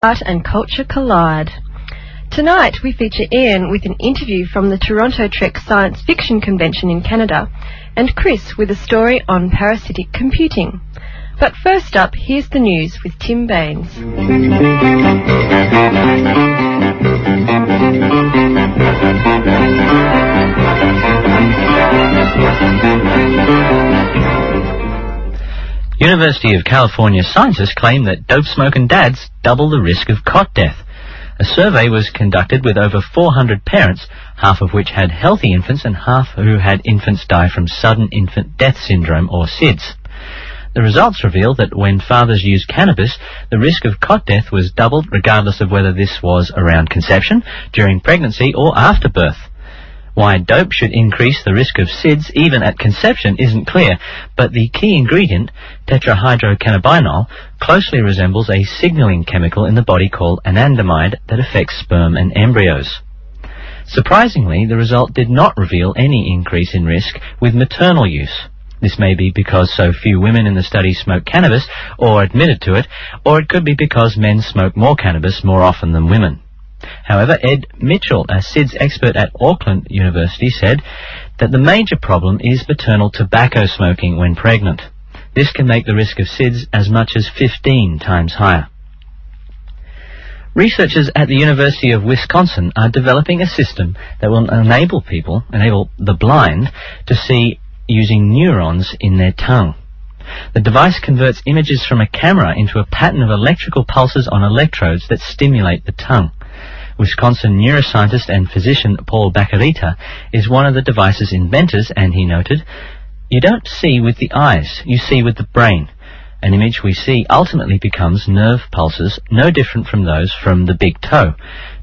Art and culture collide. Tonight we feature Ian with an interview from the Toronto Trek Science Fiction Convention in Canada and Chris with a story on parasitic computing. But first up, here's the news with Tim Baines. University of California scientists claim that dope smoking dads double the risk of cot death. A survey was conducted with over 400 parents, half of which had healthy infants and half who had infants die from sudden infant death syndrome or SIDS. The results reveal that when fathers used cannabis, the risk of cot death was doubled regardless of whether this was around conception, during pregnancy or after birth. Why dope should increase the risk of SIDS even at conception isn't clear, but the key ingredient, tetrahydrocannabinol, closely resembles a signaling chemical in the body called anandamide that affects sperm and embryos. Surprisingly, the result did not reveal any increase in risk with maternal use. This may be because so few women in the study smoke cannabis or admitted to it, or it could be because men smoke more cannabis more often than women. However, Ed Mitchell, a SIDS expert at Auckland University, said that the major problem is maternal tobacco smoking when pregnant. This can make the risk of SIDS as much as 15 times higher. Researchers at the University of Wisconsin are developing a system that will enable people, enable the blind, to see using neurons in their tongue. The device converts images from a camera into a pattern of electrical pulses on electrodes that stimulate the tongue. Wisconsin neuroscientist and physician Paul Bach-y-Rita is one of the device's inventors, and he noted, You don't see with the eyes, you see with the brain. An image we see ultimately becomes nerve pulses, no different from those from the big toe.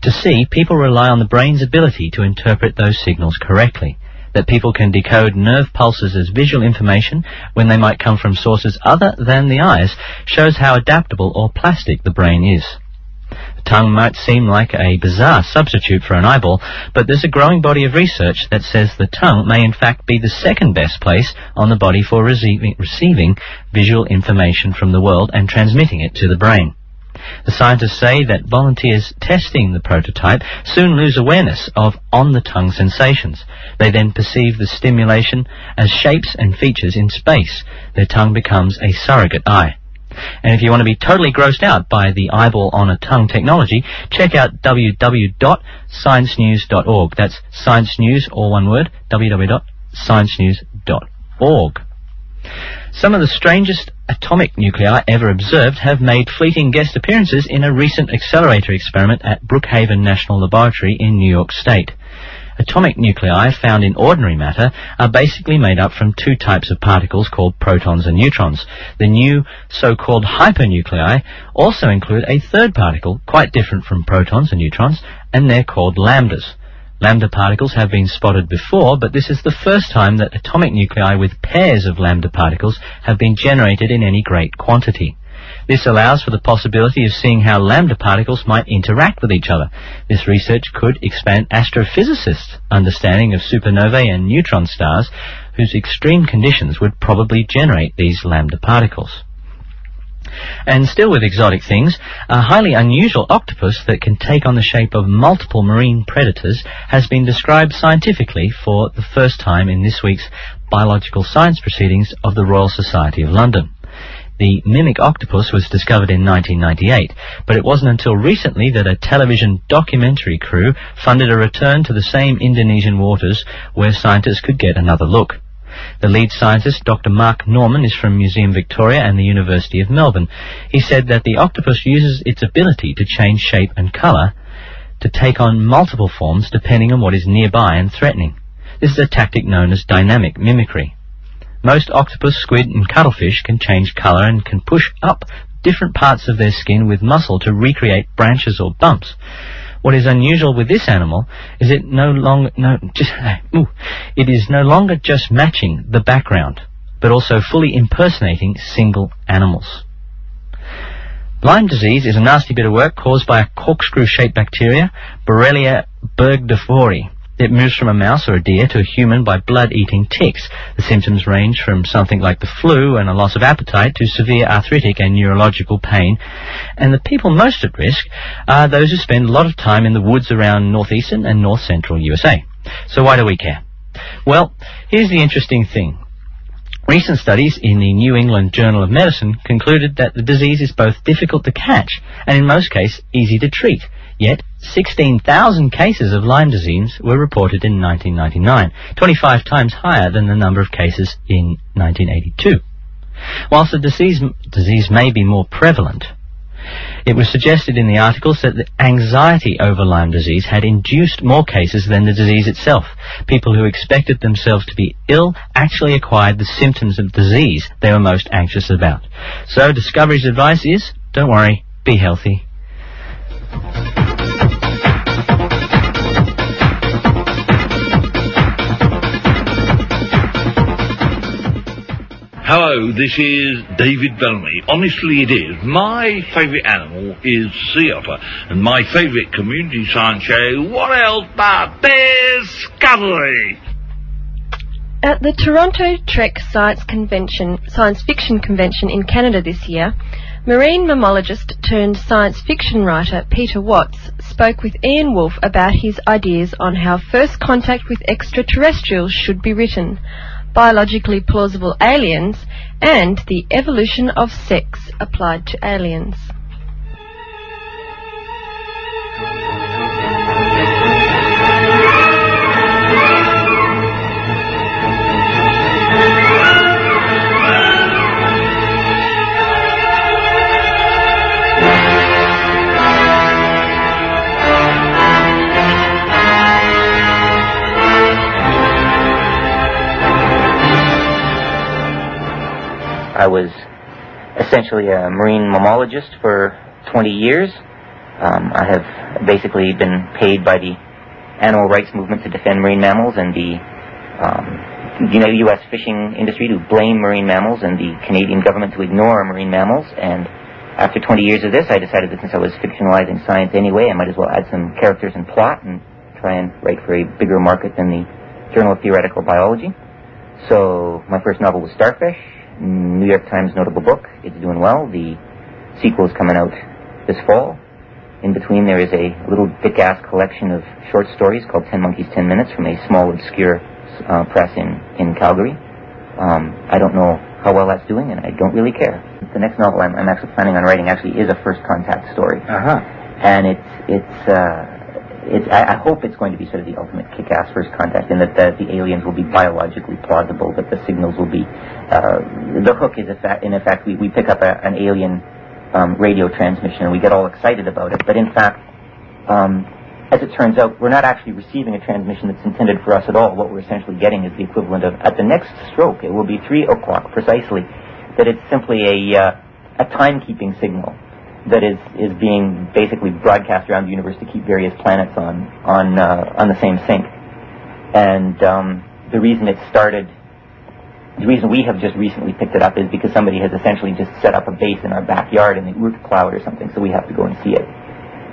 To see, people rely on the brain's ability to interpret those signals correctly. That people can decode nerve pulses as visual information when they might come from sources other than the eyes shows how adaptable or plastic the brain is The tongue might seem like a bizarre substitute for an eyeball, but there's a growing body of research that says the tongue may in fact be the second best place on the body for receiving, receiving visual information from the world and transmitting it to the brain. The scientists say that volunteers testing the prototype soon lose awareness of on-the-tongue sensations. They then perceive the stimulation as shapes and features in space. Their tongue becomes a surrogate eye. And if you want to be totally grossed out by the eyeball on a tongue technology, check out www.sciencenews.org. That's science news, all one word, www.sciencenews.org. Some of the strangest atomic nuclei ever observed have made fleeting guest appearances in a recent accelerator experiment at Brookhaven National Laboratory in New York State. Atomic nuclei found in ordinary matter are basically made up from two types of particles called protons and neutrons. The new so-called hypernuclei also include a third particle, quite different from protons and neutrons, and they're called lambdas. Lambda particles have been spotted before, but this is the first time that atomic nuclei with pairs of lambda particles have been generated in any great quantity. This allows for the possibility of seeing how lambda particles might interact with each other. This research could expand astrophysicists' understanding of supernovae and neutron stars, whose extreme conditions would probably generate these lambda particles. And still with exotic things, a highly unusual octopus that can take on the shape of multiple marine predators has been described scientifically for the first time in this week's Biological Science Proceedings of the Royal Society of London. The mimic octopus was discovered in 1998, but it wasn't until recently that a television documentary crew funded a return to the same Indonesian waters where scientists could get another look. The lead scientist, Dr. Mark Norman, is from Museum Victoria and the University of Melbourne. He said that the octopus uses its ability to change shape and colour to take on multiple forms depending on what is nearby and threatening. This is a tactic known as dynamic mimicry. Most octopus, squid, and cuttlefish can change color and can push up different parts of their skin with muscle to recreate branches or bumps. What is unusual with this animal is it no longer no just ooh, it is no longer just matching the background, but also fully impersonating single animals. Lyme disease is a nasty bit of work caused by a corkscrew-shaped bacteria, Borrelia burgdorferi. It moves from a mouse or a deer to a human by blood-eating ticks. The symptoms range from something like the flu and a loss of appetite to severe arthritic and neurological pain. And the people most at risk are those who spend a lot of time in the woods around northeastern and north central USA. So why do we care? Well, here's the interesting thing. Recent studies in the New England Journal of Medicine concluded that the disease is both difficult to catch and in most cases easy to treat. Yet, 16,000 cases of Lyme disease were reported in 1999, 25 times higher than the number of cases in 1982. Whilst the disease, disease may be more prevalent, it was suggested in the articles that the anxiety over Lyme disease had induced more cases than the disease itself. People who expected themselves to be ill actually acquired the symptoms of disease they were most anxious about. So Discovery's advice is, don't worry, be healthy. Hello, this is David Bellamy. Honestly, it is. My favourite animal is sea otter, and my favourite community science show, what else but Discovery? At the Toronto Trek Science Convention, Science Fiction Convention in Canada this year, marine mammalogist turned science fiction writer Peter Watts spoke with Ian Woolf about his ideas on how first contact with extraterrestrials should be written biologically plausible aliens, and the evolution of sex applied to aliens. I was essentially a marine mammalogist for 20 years. Um, I have basically been paid by the animal rights movement to defend marine mammals and the um, you know, U.S. fishing industry to blame marine mammals and the Canadian government to ignore marine mammals. And after 20 years of this, I decided that since I was fictionalizing science anyway, I might as well add some characters and plot and try and write for a bigger market than the Journal of Theoretical Biology. So my first novel was Starfish. New York Times notable book. It's doing well. The sequel is coming out this fall. In between, there is a little thick-ass collection of short stories called Ten Monkeys, Ten Minutes from a small, obscure uh, press in, in Calgary. Um, I don't know how well that's doing, and I don't really care. The next novel I'm, I'm actually planning on writing actually is a first contact story. Uh-huh. And it's, it's, uh, it's, I, I hope it's going to be sort of the ultimate kick-ass first contact, in that the, the aliens will be biologically plausible, that the signals will be. Uh, the hook is, that in effect, we, we pick up a, an alien um, radio transmission and we get all excited about it, but in fact, um, as it turns out, we're not actually receiving a transmission that's intended for us at all. What we're essentially getting is the equivalent of, at the next stroke, it will be three o'clock precisely, that it's simply a, uh, a timekeeping signal that is is being basically broadcast around the universe to keep various planets on on uh, on the same sync. And um, the reason it started, the reason we have just recently picked it up is because somebody has essentially just set up a base in our backyard in the Oort cloud or something, so we have to go and see it.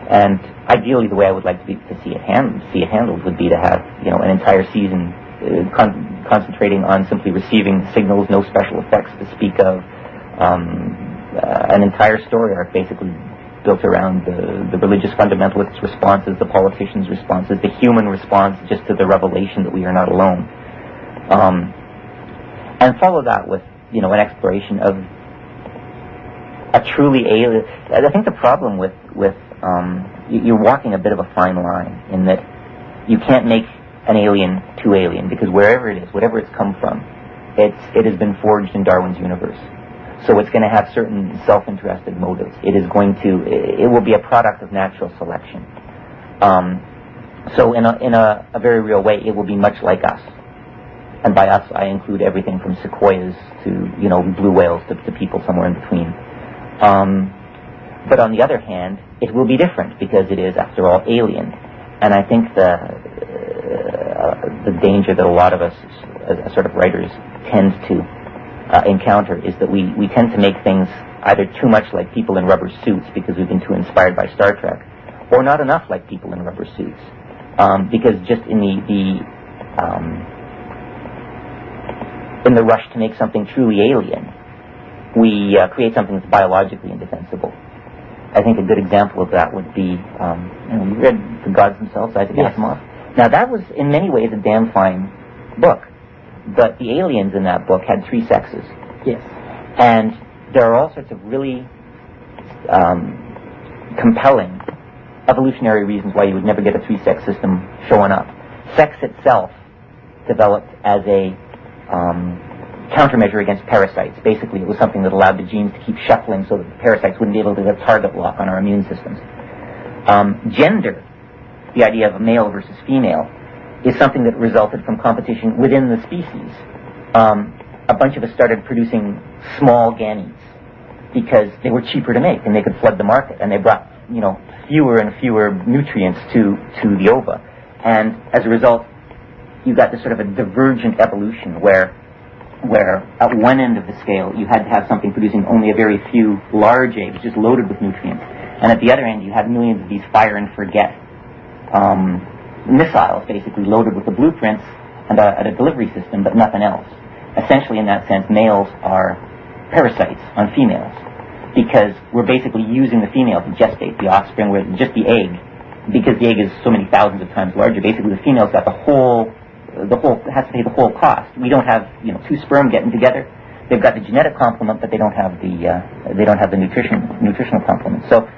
And ideally, the way I would like to, be, to see it hand, see it handled would be to have you know an entire season uh, con- concentrating on simply receiving signals, no special effects to speak of. Um, uh, an entire story arc basically built around the, the religious fundamentalists' responses, the politicians' responses, the human response just to the revelation that we are not alone. Um, and follow that with, you know, an exploration of a truly alien. I think the problem with, with um, you're walking a bit of a fine line in that you can't make an alien too alien because wherever it is, whatever it's come from, it's, it has been forged in Darwin's universe. So it's going to have certain self-interested motives. It is going to, it will be a product of natural selection. Um, so in a, in a, a very real way, it will be much like us. And by us, I include everything from sequoias to, you know, blue whales to, to people somewhere in between. Um, but on the other hand, it will be different because it is, after all, alien. And I think the, uh, the danger that a lot of us, as, sort of writers, tend to uh, encounter is that we, we tend to make things either too much like people in rubber suits because we've been too inspired by Star Trek, or not enough like people in rubber suits. um, because just in the the um, in the rush to make something truly alien, we uh, create something that's biologically indefensible. I think a good example of that would be, um, you know, you read The Gods Themselves, Isaac Yes. Asimov. Now that was in many ways a damn fine book, but the aliens in that book had three sexes. Yes. And there are all sorts of really um, compelling evolutionary reasons why you would never get a three-sex system showing up. Sex itself developed as a um, countermeasure against parasites. Basically, it was something that allowed the genes to keep shuffling so that the parasites wouldn't be able to get target lock on our immune systems. Um, gender, the idea of a male versus female, is something that resulted from competition within the species. Um, a bunch of us started producing small gametes because they were cheaper to make and they could flood the market and they brought, you know, fewer and fewer nutrients to, to the ova. And as a result, you got this sort of a divergent evolution where where at one end of the scale you had to have something producing only a very few large eggs just loaded with nutrients. And at the other end you had millions of these fire and forget um, missiles basically loaded with the blueprints and a, and a delivery system but nothing else. Essentially in that sense males are parasites on females because we're basically using the female to gestate the offspring with just the egg because the egg is so many thousands of times larger. Basically the female's got the whole the whole has to pay the whole cost. We don't have you know two sperm getting together. They've got the genetic complement, but they don't have the uh, they don't have the nutrition nutritional complement. So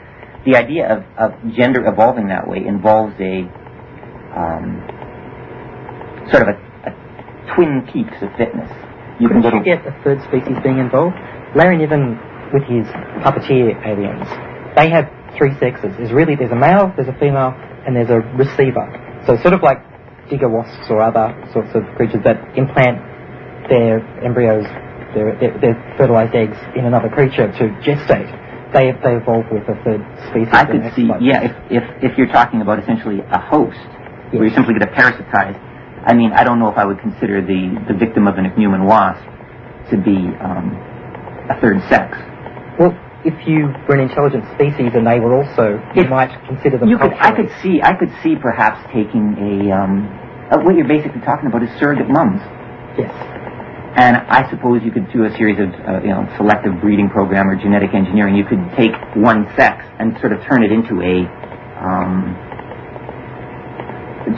the idea of, of gender evolving that way involves a um, sort of a, a twin peaks of fitness. You can Couldn't go you get a third species being involved? Larry Niven, with his puppeteer aliens, they have three sexes. There's really there's a male, there's a female, and there's a receiver. So sort of like digger wasps or other sorts of creatures that implant their embryos, their, their, their fertilized eggs in another creature to gestate. They they evolve with a third species. I could see, yeah, if, if, if you're talking about essentially a host, where you're simply going to parasitize, I mean, I don't know if I would consider the, the victim of an ichneumon wasp to be um, a third sex. Well, if you were an intelligent species and they were also, you If- might consider them You could, I could see, I could see perhaps taking a, um, uh, what you're basically talking about is surrogate mums. Yes. And I suppose you could do a series of, uh, you know, selective breeding program or genetic engineering. You could take one sex and sort of turn it into a, um,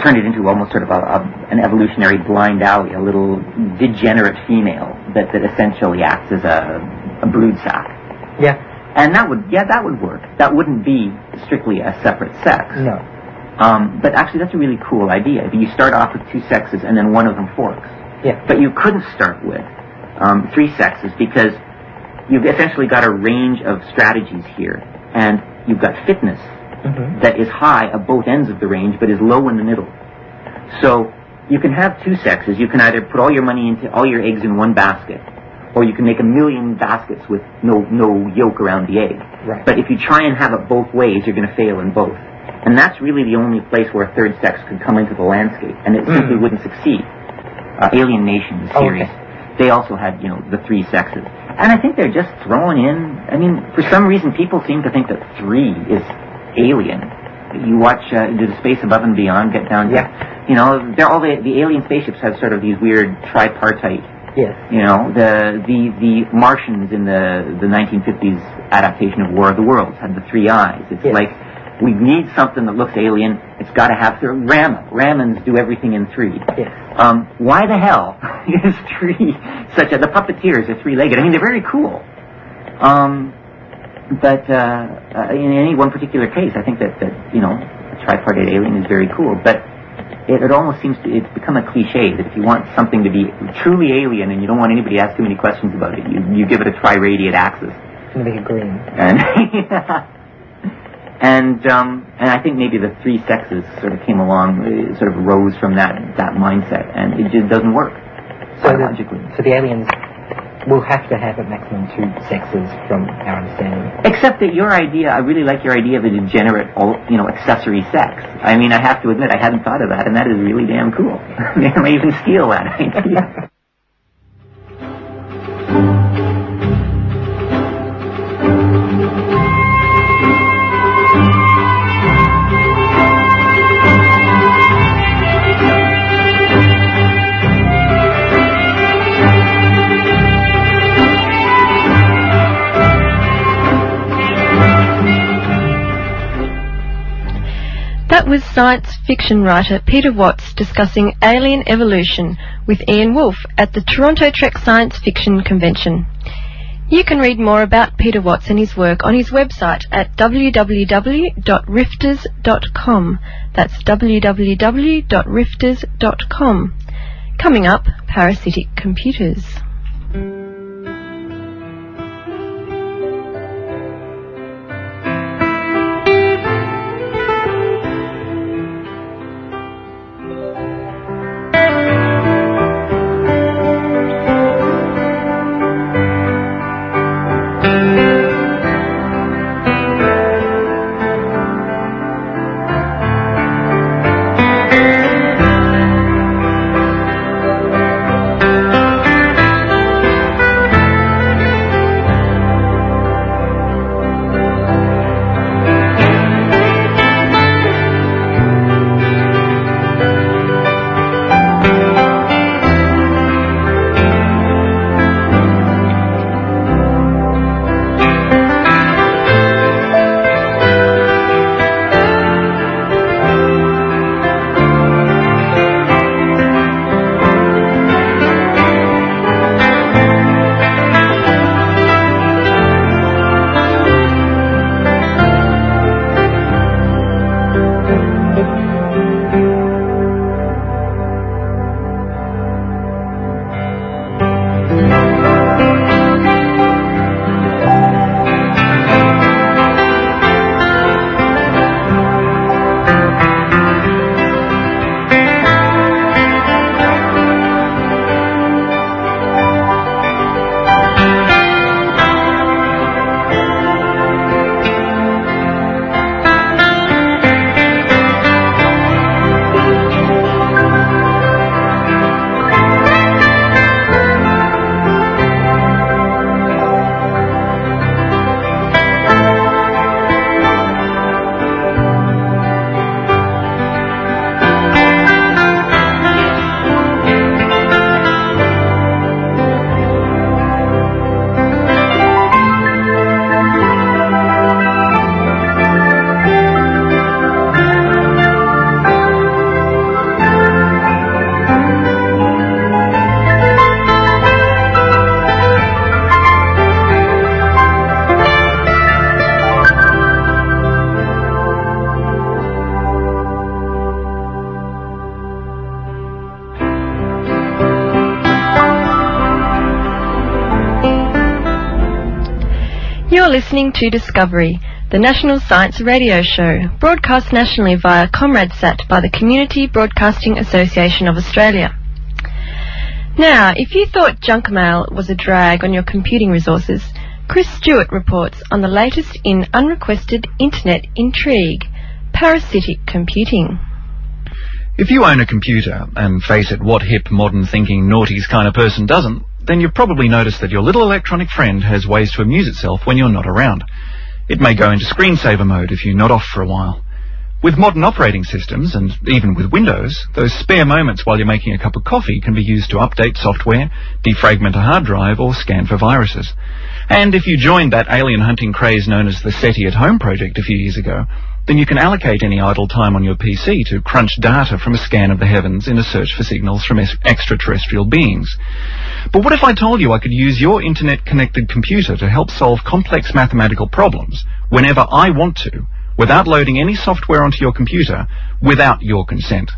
turn it into almost sort of a, a, an evolutionary blind alley, a little degenerate female that, that essentially acts as a, a brood sac. Yeah. And that would, yeah, that would work. That wouldn't be strictly a separate sex. No. Um, but actually, that's a really cool idea. You start off with two sexes and then one of them forks. Yeah. But you couldn't start with um, three sexes because you've essentially got a range of strategies here, and you've got fitness hmm that is high at both ends of the range, but is low in the middle. So you can have two sexes. You can either put all your money into all your eggs in one basket, or you can make a million baskets with no no yolk around the egg. Right. But if you try and have it both ways, you're going to fail in both. And that's really the only place where a third sex could come into the landscape, and it simply Mm. wouldn't succeed. Uh, Alien Nation, the Oh, series, okay. they also had, you know, the three sexes. And I think they're just throwing in, I mean, for some reason people seem to think that three is alien. You watch, uh, do the Space Above and Beyond get down to, Yeah. you know, they're all the, the alien spaceships have sort of these weird tripartite Yes. you know, the the the Martians in the the 1950s adaptation of War of the Worlds had the three eyes. It's Yes. like we need something that looks alien. It's got to have three. Raman. Ramans do everything in three. Yes. Um, why the hell is three such a? The puppeteers are three-legged. I mean, they're very cool. Um, but uh, uh, in any one particular case, I think that that you know, a tripartite alien is very cool. But it, it almost seems to it's become a cliche that if you want something to be truly alien and you don't want anybody to ask too many questions about it, you you give it a triradiate axis. It's going to be green. And and um, and I think maybe the three sexes sort of came along, uh, sort of rose from that that mindset, and it just doesn't work So the, so the aliens will have to have at maximum two sexes from our understanding. Except that your idea, I really like your idea of a degenerate, you know, accessory sex. I mean, I have to admit, I hadn't thought of that, and that is really damn cool. I may even steal that idea. Was science fiction writer Peter Watts discussing alien evolution with Ian Woolf at the Toronto Trek Science Fiction Convention. You can read more about Peter Watts and his work on his website at www.rifters.com. That's www.rifters.com. Coming up, parasitic computers. Listening to Discovery, the National Science Radio Show, broadcast nationally via ComradSat by the Community Broadcasting Association of Australia. Now, if you thought junk mail was a drag on your computing resources, Chris Stewart reports on the latest in unrequested internet intrigue, parasitic computing. If you own a computer, and face it, what hip, modern thinking, naughties kind of person doesn't, then you've probably noticed that your little electronic friend has ways to amuse itself when you're not around. It may go into screensaver mode if you're not off for a while. With modern operating systems, and even with Windows, those spare moments while you're making a cup of coffee can be used to update software, defragment a hard drive, or scan for viruses. And if you joined that alien hunting craze known as the SETI at Home project a few years ago, then you can allocate any idle time on your PC to crunch data from a scan of the heavens in a search for signals from extraterrestrial beings. But what if I told you I could use your internet-connected computer to help solve complex mathematical problems whenever I want to, without loading any software onto your computer, without your consent?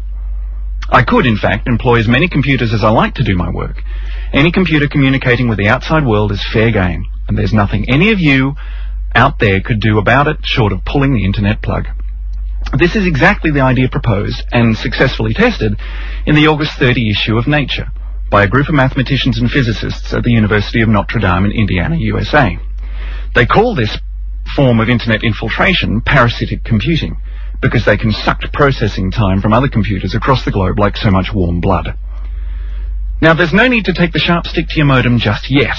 I could, in fact, employ as many computers as I like to do my work. Any computer communicating with the outside world is fair game, and there's nothing any of you out there could do about it short of pulling the internet plug. This is exactly the idea proposed and successfully tested in the August 30 issue of Nature by a group of mathematicians and physicists at the University of Notre Dame in Indiana, USA. They call this form of internet infiltration parasitic computing because they can suck processing time from other computers across the globe like so much warm blood. Now, there's no need to take the sharp stick to your modem just yet.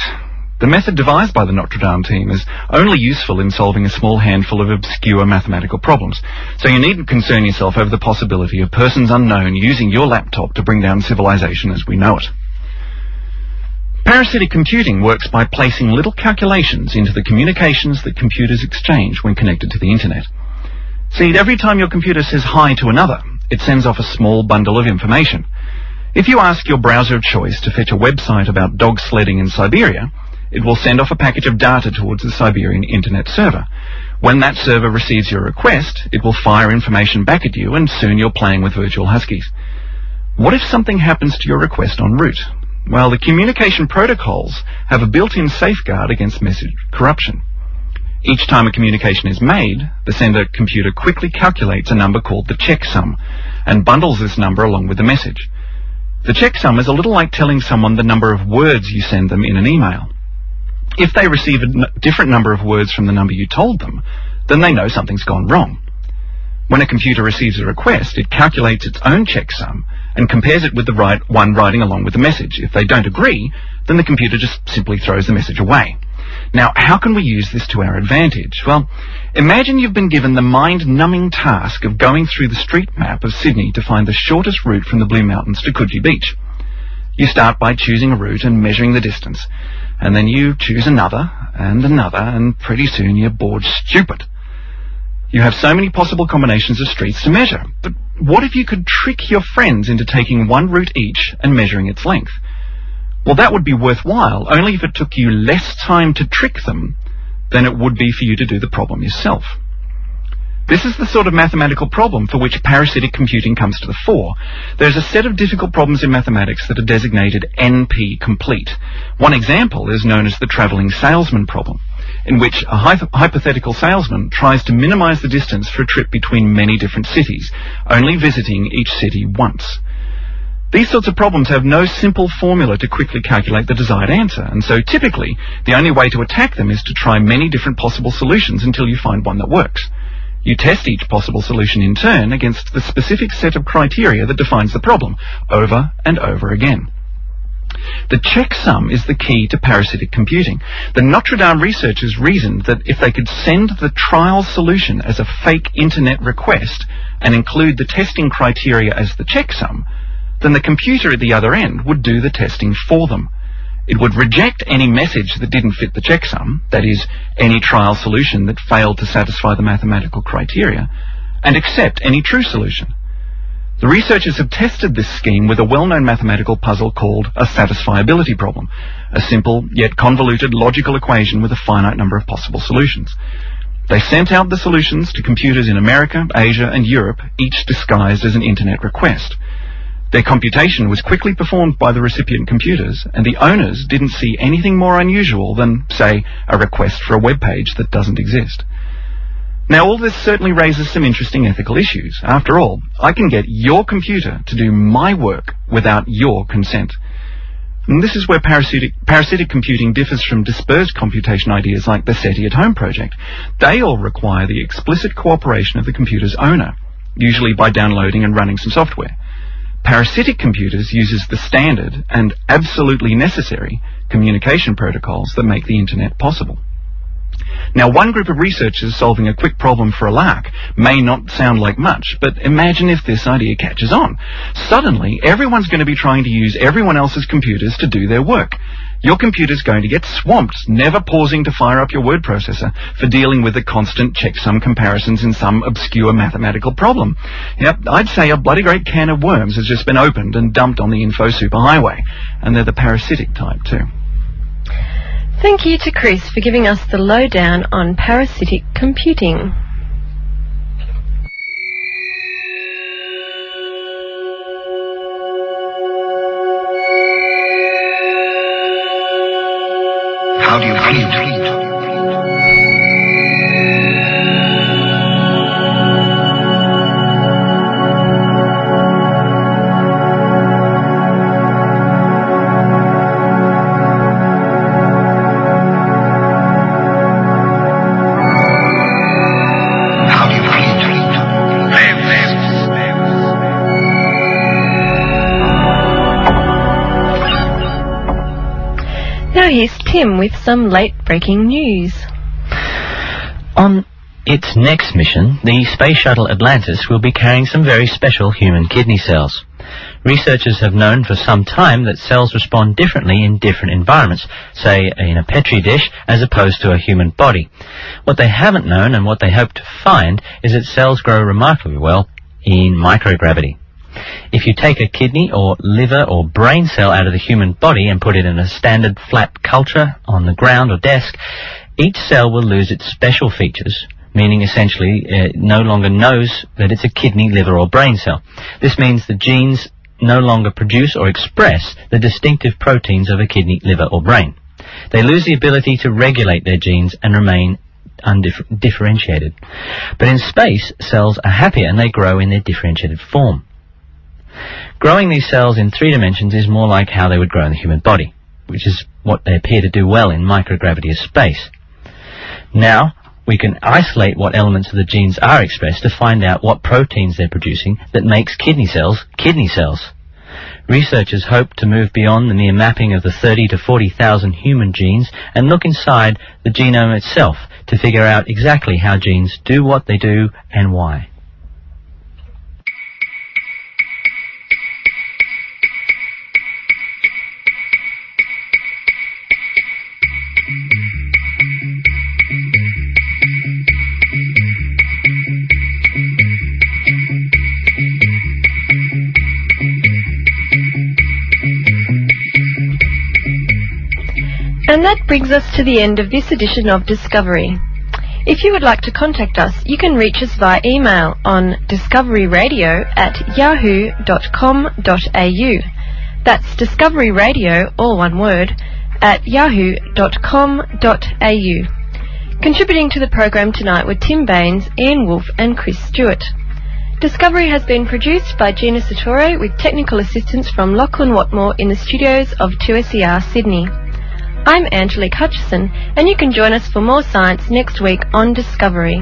The method devised by the Notre Dame team is only useful in solving a small handful of obscure mathematical problems, so you needn't concern yourself over the possibility of persons unknown using your laptop to bring down civilization as we know it. Parasitic computing works by placing little calculations into the communications that computers exchange when connected to the internet. See, every time your computer says hi to another, it sends off a small bundle of information. If you ask your browser of choice to fetch a website about dog sledding in Siberia, it will send off a package of data towards the Siberian internet server. When that server receives your request, it will fire information back at you and soon you're playing with virtual huskies. What if something happens to your request en route? Well, the communication protocols have a built-in safeguard against message corruption. Each time a communication is made, the sender computer quickly calculates a number called the checksum and bundles this number along with the message. The checksum is a little like telling someone the number of words you send them in an email. If they receive a n- different number of words from the number you told them, then they know something's gone wrong. When a computer receives a request, it calculates its own checksum and compares it with the right one writing along with the message. If they don't agree, then the computer just simply throws the message away. Now, how can we use this to our advantage? Well, imagine you've been given the mind-numbing task of going through the street map of Sydney to find the shortest route from the Blue Mountains to Coogee Beach. You start by choosing a route and measuring the distance, and then you choose another and another, and pretty soon you're bored stupid. You have so many possible combinations of streets to measure, but what if you could trick your friends into taking one route each and measuring its length? Well, that would be worthwhile only if it took you less time to trick them than it would be for you to do the problem yourself. This is the sort of mathematical problem for which parasitic computing comes to the fore. There's a set of difficult problems in mathematics that are designated NP complete. One example is known as the travelling salesman problem, in which a hypo- hypothetical salesman tries to minimize the distance for a trip between many different cities, only visiting each city once. These sorts of problems have no simple formula to quickly calculate the desired answer, and so typically the only way to attack them is to try many different possible solutions until you find one that works. You test each possible solution in turn against the specific set of criteria that defines the problem, over and over again. The checksum is the key to parasitic computing. The Notre Dame researchers reasoned that if they could send the trial solution as a fake internet request and include the testing criteria as the checksum, then the computer at the other end would do the testing for them. It would reject any message that didn't fit the checksum, that is, any trial solution that failed to satisfy the mathematical criteria, and accept any true solution. The researchers have tested this scheme with a well-known mathematical puzzle called a satisfiability problem, a simple yet convoluted logical equation with a finite number of possible solutions. They sent out the solutions to computers in America, Asia, and Europe, each disguised as an internet request. Their computation was quickly performed by the recipient computers, and the owners didn't see anything more unusual than, say, a request for a web page that doesn't exist. Now, all this certainly raises some interesting ethical issues. After all, I can get your computer to do my work without your consent. And this is where parasitic, parasitic computing differs from dispersed computation ideas like the SETI at Home project. They all require the explicit cooperation of the computer's owner, usually by downloading and running some software. Parasitic computers uses the standard and absolutely necessary communication protocols that make the internet possible. Now, one group of researchers solving a quick problem for a lark may not sound like much, but imagine if this idea catches on. Suddenly, everyone's going to be trying to use everyone else's computers to do their work. Your computer's going to get swamped, never pausing to fire up your word processor for dealing with the constant checksum comparisons in some obscure mathematical problem. Yep, I'd say a bloody great can of worms has just been opened and dumped on the info superhighway. And they're the parasitic type too. Thank you to Chris for giving us the lowdown on parasitic computing. Do you Tim with some late breaking news. On its next mission, the Space Shuttle Atlantis will be carrying some very special human kidney cells. Researchers have known for some time that cells respond differently in different environments, say in a petri dish as opposed to a human body. What they haven't known and what they hope to find is that cells grow remarkably well in microgravity. If you take a kidney or liver or brain cell out of the human body and put it in a standard flat culture on the ground or desk, each cell will lose its special features, meaning essentially it no longer knows that it's a kidney, liver or brain cell. This means the genes no longer produce or express the distinctive proteins of a kidney, liver or brain. They lose the ability to regulate their genes and remain undifferentiated. But in space, cells are happier and they grow in their differentiated form. Growing these cells in three dimensions is more like how they would grow in the human body, which is what they appear to do well in microgravity of space. Now, we can isolate what elements of the genes are expressed to find out what proteins they're producing that makes kidney cells kidney cells. Researchers hope to move beyond the mere mapping of the 30 to 40,000 human genes and look inside the genome itself to figure out exactly how genes do what they do and why. Brings us to the end of this edition of Discovery. If you would like to contact us, you can reach us via email on discoveryradio at yahoo.com.au. That's discoveryradio, all one word, at yahoo.com.au. Contributing to the program tonight were Tim Baines, Ian Woolf and Chris Stewart. Discovery has been produced by Gina Sartore with technical assistance from Lachlan Watmore in the studios of 2SER Sydney. I'm Angelique Hutchison, and you can join us for more science next week on Discovery.